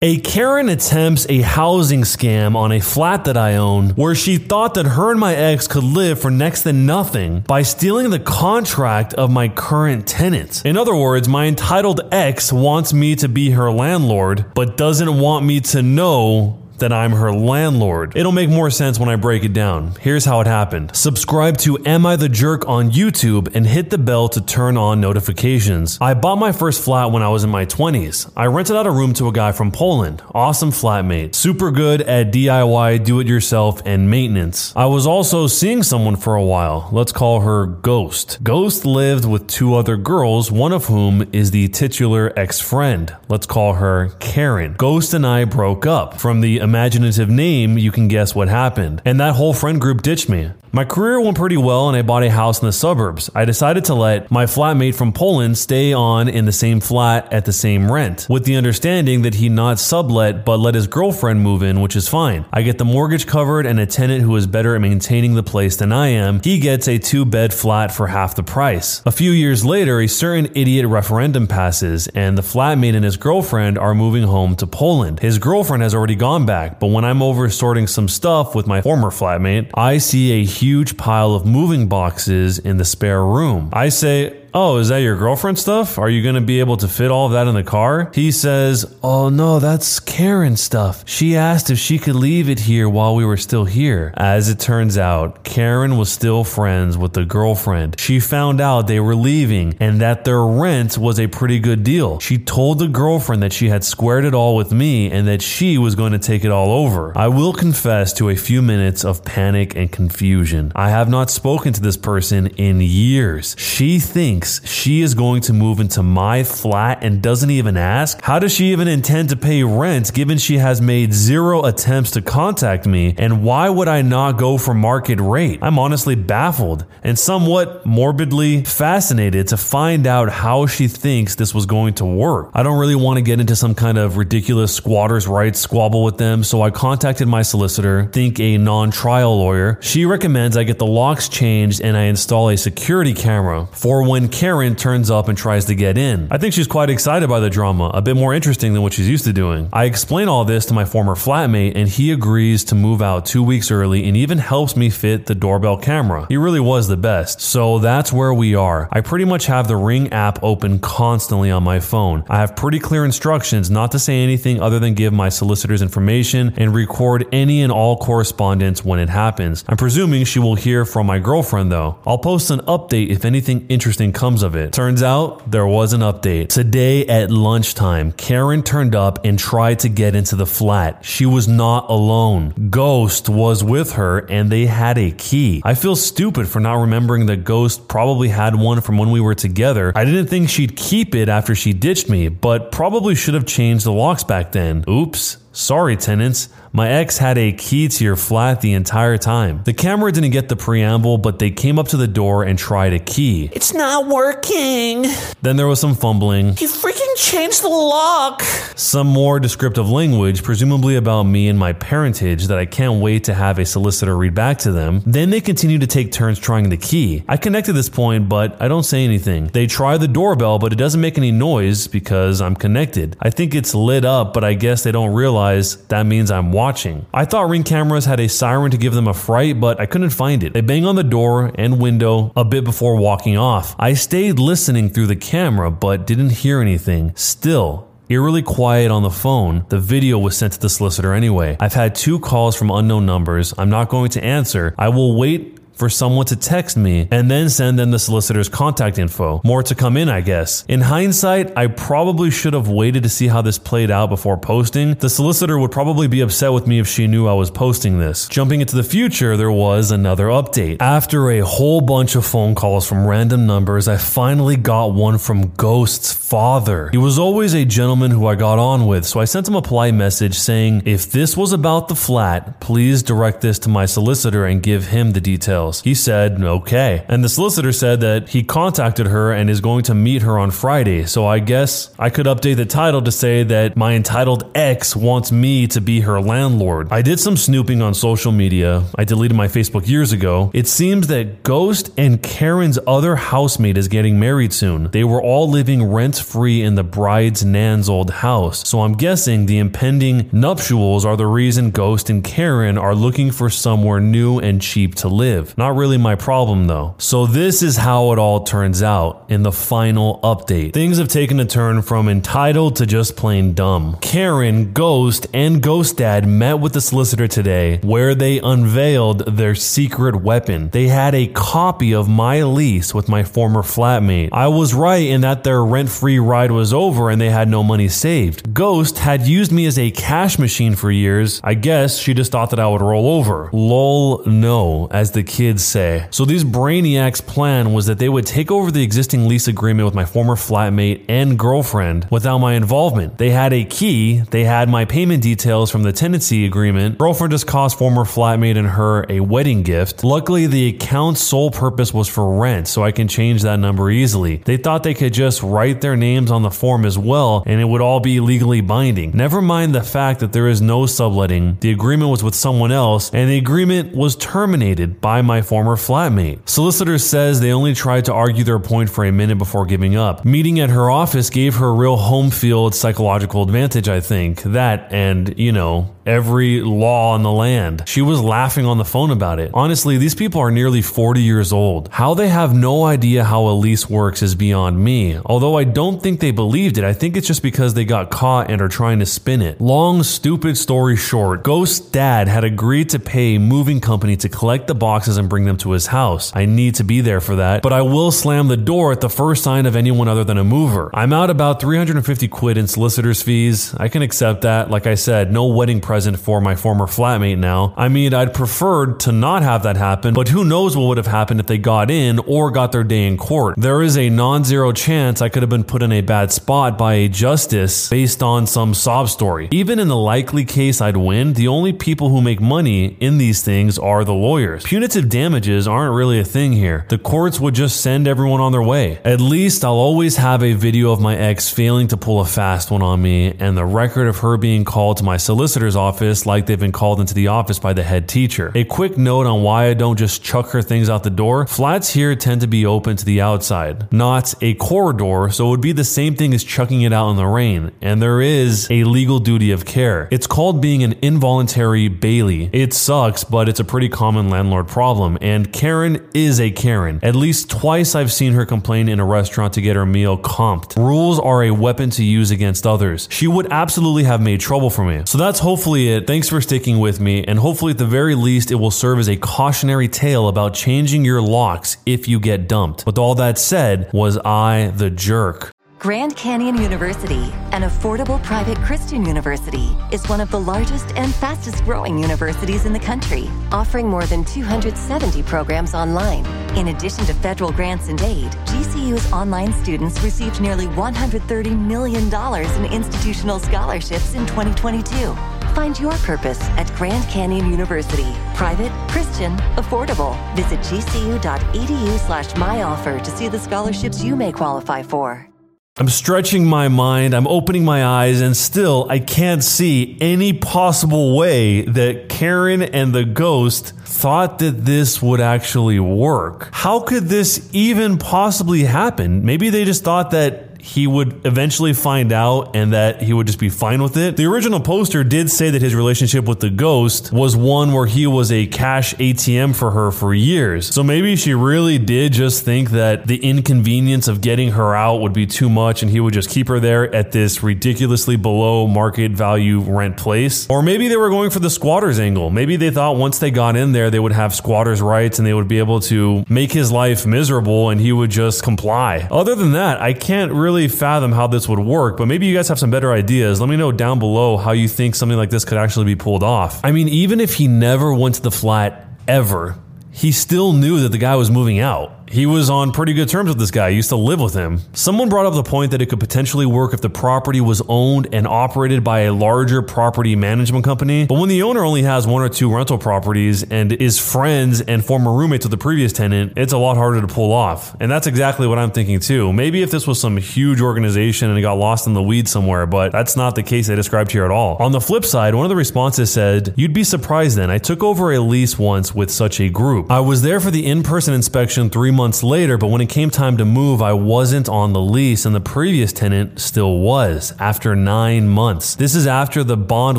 A Karen attempts a housing scam on a flat that I own where she thought that her and my ex could live for next to nothing by stealing the contract of my current tenant. In other words, my entitled ex wants me to be her landlord, but doesn't want me to know that I'm her landlord. It'll make more sense when I break it down. Here's how it happened. Subscribe to Am I the Jerk on YouTube and hit the bell to turn on notifications. I bought my first flat when I was in my 20s. I rented out a room to a guy from Poland. Awesome flatmate. Super good at DIY, do it yourself, and maintenance. I was also seeing someone for a while. Let's call her Ghost. Ghost lived with two other girls, one of whom is the titular ex friend. Let's call her Karen. Ghost and I broke up. From the imaginative name, you can guess what happened. And that whole friend group ditched me. My career went pretty well and I bought a house in the suburbs. I decided to let my flatmate from Poland stay on in the same flat at the same rent, with the understanding that he not sublet but let his girlfriend move in, which is fine. I get the mortgage covered and a tenant who is better at maintaining the place than I am. He gets a two bed flat for half the price. A few years later, a certain idiot referendum passes and the flatmate and his girlfriend are moving home to Poland. His girlfriend has already gone back, but when I'm over sorting some stuff with my former flatmate, I see a huge pile of moving boxes in the spare room. I say, Oh, is that your girlfriend stuff? Are you going to be able to fit all of that in the car? He says, Oh, no, that's Karen's stuff. She asked if she could leave it here while we were still here. As it turns out, Karen was still friends with the girlfriend. She found out they were leaving and that their rent was a pretty good deal. She told the girlfriend that she had squared it all with me and that she was going to take it all over. I will confess to a few minutes of panic and confusion. I have not spoken to this person in years. She thinks she is going to move into my flat and doesn't even ask? How does she even intend to pay rent given she has made zero attempts to contact me? And why would I not go for market rate? I'm honestly baffled and somewhat morbidly fascinated to find out how she thinks this was going to work. I don't really want to get into some kind of ridiculous squatters' rights squabble with them, so I contacted my solicitor, think a non trial lawyer. She recommends I get the locks changed and I install a security camera for when Karen turns up and tries to get in. I think she's quite excited by the drama, a bit more interesting than what she's used to doing. I explain all this to my former flatmate, and he agrees to move out two weeks early and even helps me fit the doorbell camera. He really was the best. So that's where we are. I pretty much have the Ring app open constantly on my phone. I have pretty clear instructions not to say anything other than give my solicitor's information and record any and all correspondence when it happens. I'm presuming she will hear from my girlfriend though. I'll post an update if anything interesting comes of it. Turns out there was an update. Today at lunchtime, Karen turned up and tried to get into the flat. She was not alone. Ghost was with her and they had a key. I feel stupid for not remembering that Ghost probably had one from when we were together. I didn't think she'd keep it after she ditched me, but probably should have changed the locks back then. Oops. Sorry, tenants. My ex had a key to your flat the entire time. The camera didn't get the preamble, but they came up to the door and tried a key. It's not working. Then there was some fumbling, He freaking changed the lock. some more descriptive language, presumably about me and my parentage, that I can't wait to have a solicitor read back to them. Then they continue to take turns trying the key. I connect to this point, but I don't say anything. They try the doorbell, but it doesn't make any noise because I'm connected. I think it's lit up, but I guess they don't realize that means I'm watching. I thought ring cameras had a siren to give them a fright, but I couldn't find it. They bang on the door and window a bit before walking off. I stayed listening through the camera, but didn't hear anything. Still, Eerily quiet on the phone, the video was sent to the solicitor anyway. I've had two calls from unknown numbers. I'm not going to answer. I will wait for someone to text me and then send them the solicitor's contact info. More to come in, I guess. In hindsight, I probably should have waited to see how this played out before posting. The solicitor would probably be upset with me if she knew I was posting this. Jumping into the future, there was another update. After a whole bunch of phone calls from random numbers, I finally got one from Ghost's father. He was always a gentleman who I got on with, so I sent him a polite message saying, if this was about the flat, please direct this to my solicitor and give him the details. Details. He said, okay. And the solicitor said that he contacted her and is going to meet her on Friday. So I guess I could update the title to say that my entitled ex wants me to be her landlord. I did some snooping on social media. I deleted my Facebook years ago. It seems that Ghost and Karen's other housemate is getting married soon. They were all living rent free in the bride's Nan's old house. So I'm guessing the impending nuptials are the reason Ghost and Karen are looking for somewhere new and cheap to live. Not really my problem though. So this is how it all turns out in the final update. Things have taken a turn from entitled to just plain dumb. Karen, Ghost, and Ghost Dad met with the solicitor today where they unveiled their secret weapon. They had a copy of my lease with my former flatmate. I was right in that their rent free ride was over and they had no money saved. Ghost had used me as a cash machine for years. I guess she just thought that I would roll over. Lol, no, as the kids say. So these brainiacs' plan was that they would take over the existing lease agreement with my former flatmate and girlfriend without my involvement. They had a key, they had my payment details from the tenancy agreement. Girlfriend just cost former flatmate and her a wedding gift. Luckily, the account's sole purpose was for rent, so I can change that number easily. They thought they could just write their names on the form as well, and it would all be legally binding. Never mind the fact that there is no subletting, the agreement was with someone else, and the agreement was terminated by my former flatmate. Solicitor says they only tried to argue their point for a minute before giving up. Meeting at her office gave her a real home field psychological advantage, I think. That and, you know, every law on the land. She was laughing on the phone about it. Honestly, these people are nearly 40 years old. How they have no idea how a lease works is beyond me. Although I don't think they believed it, I think it's just because they got caught and are trying to spin it. Long, stupid story short, Ghost Dad had agreed to pay moving company to collect the boxes and bring them to his house. I need to be there for that, but I will slam the door at the first sign of anyone other than a mover. I'm out about 350 quid in solicitor's fees. I can accept that. Like I said, no wedding present for my former flatmate now. I mean, I'd preferred to not have that happen, but who knows what would have happened if they got in or got their day in court. There is a non zero chance I could have been put in a bad spot by a justice based on some sob story. Even in the likely case I'd win, the only people who make money in these things are the lawyers. Punitive damages aren't really a thing here. The courts would just send everyone on their way. At least I'll always have a video of my ex failing to pull a fast one on me and the record of her being called to my solicitor's office office like they've been called into the office by the head teacher. A quick note on why I don't just chuck her things out the door. Flats here tend to be open to the outside, not a corridor, so it would be the same thing as chucking it out in the rain. And there is a legal duty of care. It's called being an involuntary bailee. It sucks, but it's a pretty common landlord problem. And Karen is a Karen. At least twice I've seen her complain in a restaurant to get her meal comped. Rules are a weapon to use against others. She would absolutely have made trouble for me. So that's hopefully it. Thanks for sticking with me, and hopefully, at the very least, it will serve as a cautionary tale about changing your locks if you get dumped. With all that said, was I the jerk? Grand Canyon University, an affordable private Christian university, is one of the largest and fastest growing universities in the country, offering more than 270 programs online. In addition to federal grants and aid, GCU's online students received nearly $130 million in institutional scholarships in 2022. Find your purpose at Grand Canyon University. Private, Christian, affordable. Visit gcu.edu slash myoffer to see the scholarships you may qualify for. I'm stretching my mind, I'm opening my eyes, and still I can't see any possible way that Karen and the ghost thought that this would actually work. How could this even possibly happen? Maybe they just thought he would eventually find out and that he would just be fine with it. The original poster did say that his relationship with the ghost was one where he was a cash ATM for her for years. So maybe she really did just think that the inconvenience of getting her out would be too much and he would just keep her there at this ridiculously below market value rent place. Or maybe they were going for the squatters angle. Maybe they thought once they got in there, they would have squatters' rights and they would be able to make his life miserable and he would just comply. Other than that, I can't really fathom how this would work, but maybe you guys have some better ideas. Let me know down below how you think something like this could actually be pulled off. I mean, even if he never went to the flat ever, he still knew that the guy was moving out. He was on pretty good terms with this guy. I used to live with him. Someone brought up the point that it could potentially work if the property was owned and operated by a larger property management company. But when the owner only has one or two rental properties and is friends and former roommates with the previous tenant, it's a lot harder to pull off. And that's exactly what I'm thinking too. Maybe if this was some huge organization and it got lost in the weeds somewhere, but that's not the case they described here at all. On the flip side, one of the responses said, You'd be surprised then. I took over a lease once with such a group. I was there for the in person inspection three months later, but when it came time to move, I wasn't on the lease and the previous tenant still was after nine months. This is after the bond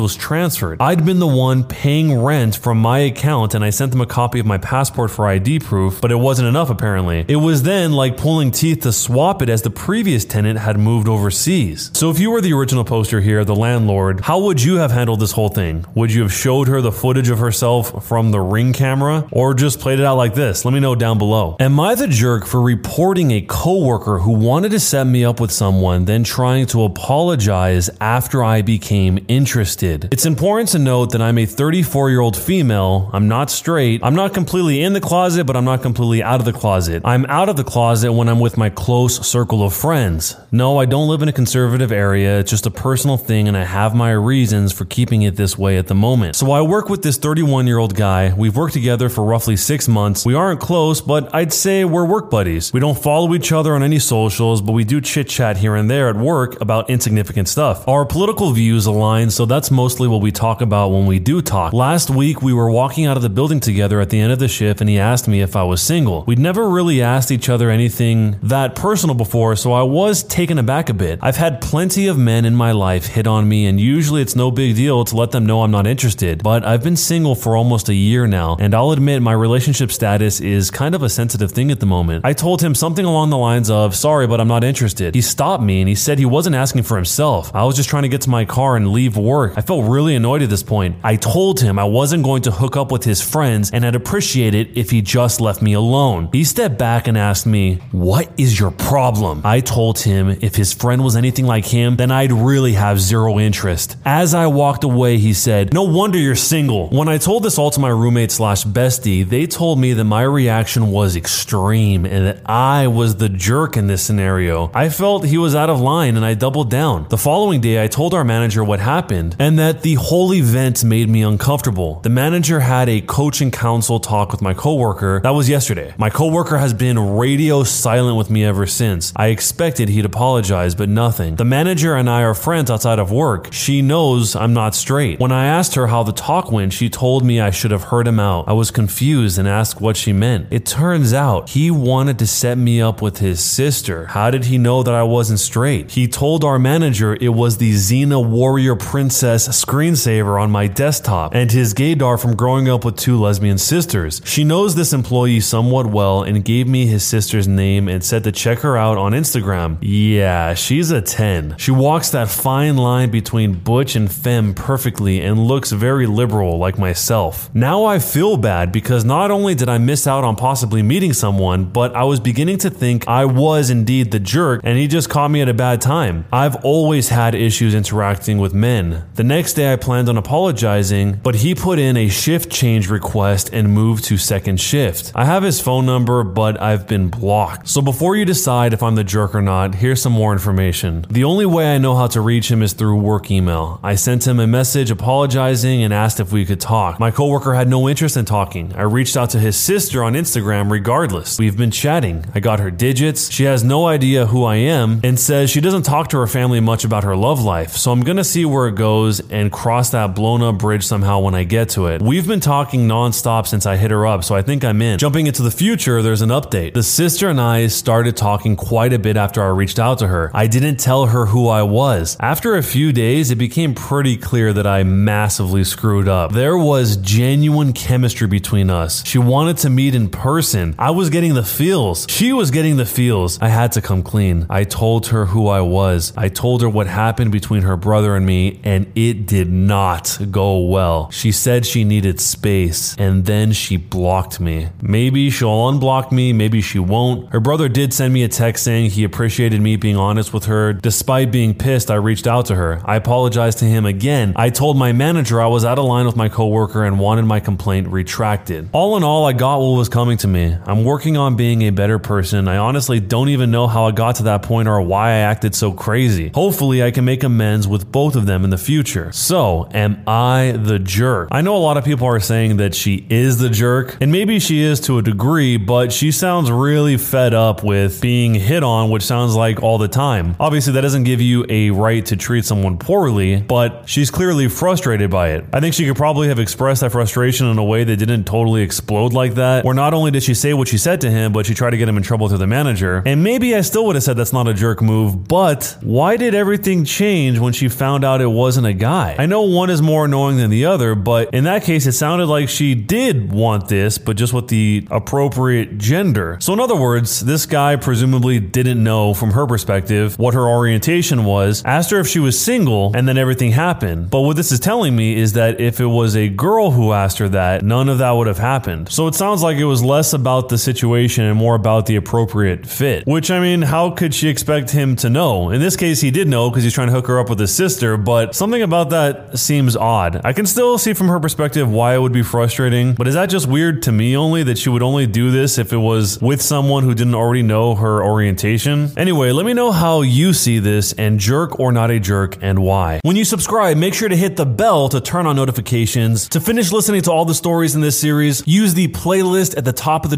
was transferred. I'd been the one paying rent from my account and I sent them a copy of my passport for ID proof, but it wasn't enough apparently. It was then like pulling teeth to swap it as the previous tenant had moved overseas. So if you were the original poster here, the landlord, how would you have handled this whole thing? Would you have showed her the footage of herself from the ring camera or just played it out like this? Let me know down below. Am I the jerk for reporting a coworker who wanted to set me up with someone, then trying to apologize after I became interested? It's important to note that I'm a 34 year old female. I'm not straight. I'm not completely in the closet, but I'm not completely out of the closet. I'm out of the closet when I'm with my close circle of friends. No, I don't live in a conservative area. It's just a personal thing, and I have my reasons for keeping it this way at the moment. So I work with this 31 year old guy. We've worked together for roughly six months. We aren't close, but I'd say we're work buddies. We don't follow each other on any socials, but we do chit chat here and there at work about insignificant stuff. Our political views align, so that's mostly what we talk about when we do talk. Last week, we were walking out of the building together at the end of the shift, and he asked me if I was single. We'd never really asked each other anything that personal before, so I was taken aback a bit. I've had plenty of men in my life hit on me, and usually it's no big deal to let them know I'm not interested, but I've been single for almost a year now, and I'll admit my relationship status is kind of a sensitive thing at the moment. I told him something along the lines of, Sorry, but I'm not interested. He stopped me and he said he wasn't asking for himself. I was just trying to get to my car and leave work. I felt really annoyed at this point. I told him I wasn't going to hook up with his friends and I'd appreciate it if he just left me alone. He stepped back and asked me, What is your problem? I told him if his friend was anything like him, then I'd really have zero interest. As I walked away, he said, No wonder you're single. When I told this all to my roommate slash bestie, they told me that my reaction was extreme and that I was the jerk in this scenario. I felt he was out of line and I doubled down. The following day, I told our manager what happened and that the whole event made me uncomfortable. The manager had a coach and counsel talk with my coworker. That was yesterday. My coworker has been radio silent with me ever since. I expected he'd apologize, but nothing. The manager and I are friends outside of work. She knows I'm not straight. When I asked her how the talk went, she told me I should have heard him out. I was confused and asked what she meant. It turns out he wanted to set me up with his sister. How did he know that I wasn't straight? He told our manager it was the Xena Warrior Princess screensaver on my desktop and his gaydar from growing up with two lesbian sisters. She knows this employee somewhat well and gave me his sister's name and said to check her out on Instagram. Yeah, she's a 10. She walks that fine line between butch and femme perfectly and looks very liberal like myself. Now I feel bad because not only did I miss out on possibly meeting someone, but I was beginning to think I was indeed the jerk and he just caught me at a bad time. I've always had issues interacting with men. The next day I planned on apologizing, but he put in a shift change request and moved to second shift. I have his phone number, but I've been blocked. So before you decide if I'm the jerk or not, here's some more information. The only way I know how to reach him is through work email. I sent him a message apologizing and asked if we could talk. My coworker had no interest in talking. I reached out to his sister on Instagram regardless. We've been chatting. I got her digits. She has no idea who I am and says she doesn't talk to her family much about her love life. So I'm gonna see where it goes and cross that blown up bridge somehow when I get to it. We've been talking nonstop since I hit her up, so I think I'm in. Jumping into the future, there's an update. The sister and I started talking quite a bit after I reached out to her. I didn't tell her who I was. After a few days, it became pretty clear that I massively screwed up. There was genuine chemistry between us. She wanted to meet in person. I was getting the feels. She was getting the feels. I had to come clean. I told her who I was. I told her what happened between her brother and me, and it did not go well. She said she needed space, and then she blocked me. Maybe she'll unblock me, maybe she won't. Her brother did send me a text saying he appreciated me being honest with her. Despite being pissed, I reached out to her. I apologized to him again. I told my manager I was out of line with my coworker and wanted my complaint retracted. All in all, I got what was coming to me. I'm working working on being a better person. I honestly don't even know how I got to that point or why I acted so crazy. Hopefully, I can make amends with both of them in the future. So, am I the jerk? I know a lot of people are saying that she is the jerk, and maybe she is to a degree, but she sounds really fed up with being hit on, which sounds like all the time. Obviously, that doesn't give you a right to treat someone poorly, but she's clearly frustrated by it. I think she could probably have expressed that frustration in a way that didn't totally explode like that, where not only did she say what she said to him, but she tried to get him in trouble through the manager. And maybe I still would have said that's not a jerk move, but why did everything change when she found out it wasn't a guy? I know one is more annoying than the other, but in that case, it sounded like she did want this, but just with the appropriate gender. So, in other words, this guy presumably didn't know from her perspective what her orientation was, asked her if she was single, and then everything happened. But what this is telling me is that if it was a girl who asked her that, none of that would have happened. So, it sounds like it was less about the situation and more about the appropriate fit. Which, I mean, how could she expect him to know? In this case, he did know because he's trying to hook her up with his sister, but something about that seems odd. I can still see from her perspective why it would be frustrating, but is that just weird to me only that she would only do this if it was with someone who didn't already know her orientation? Anyway, let me know how you see this and jerk or not a jerk and why. When you subscribe, make sure to hit the bell to turn on notifications. To finish listening to all the stories in this series, use the playlist at the top of the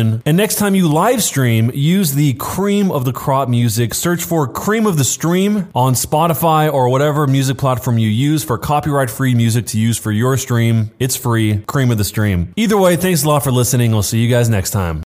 description. And next time you live stream, use the cream of the crop music. Search for cream of the stream on Spotify or whatever music platform you use for copyright free music to use for your stream. It's free. Cream of the stream. Either way, thanks a lot for listening. We'll see you guys next time.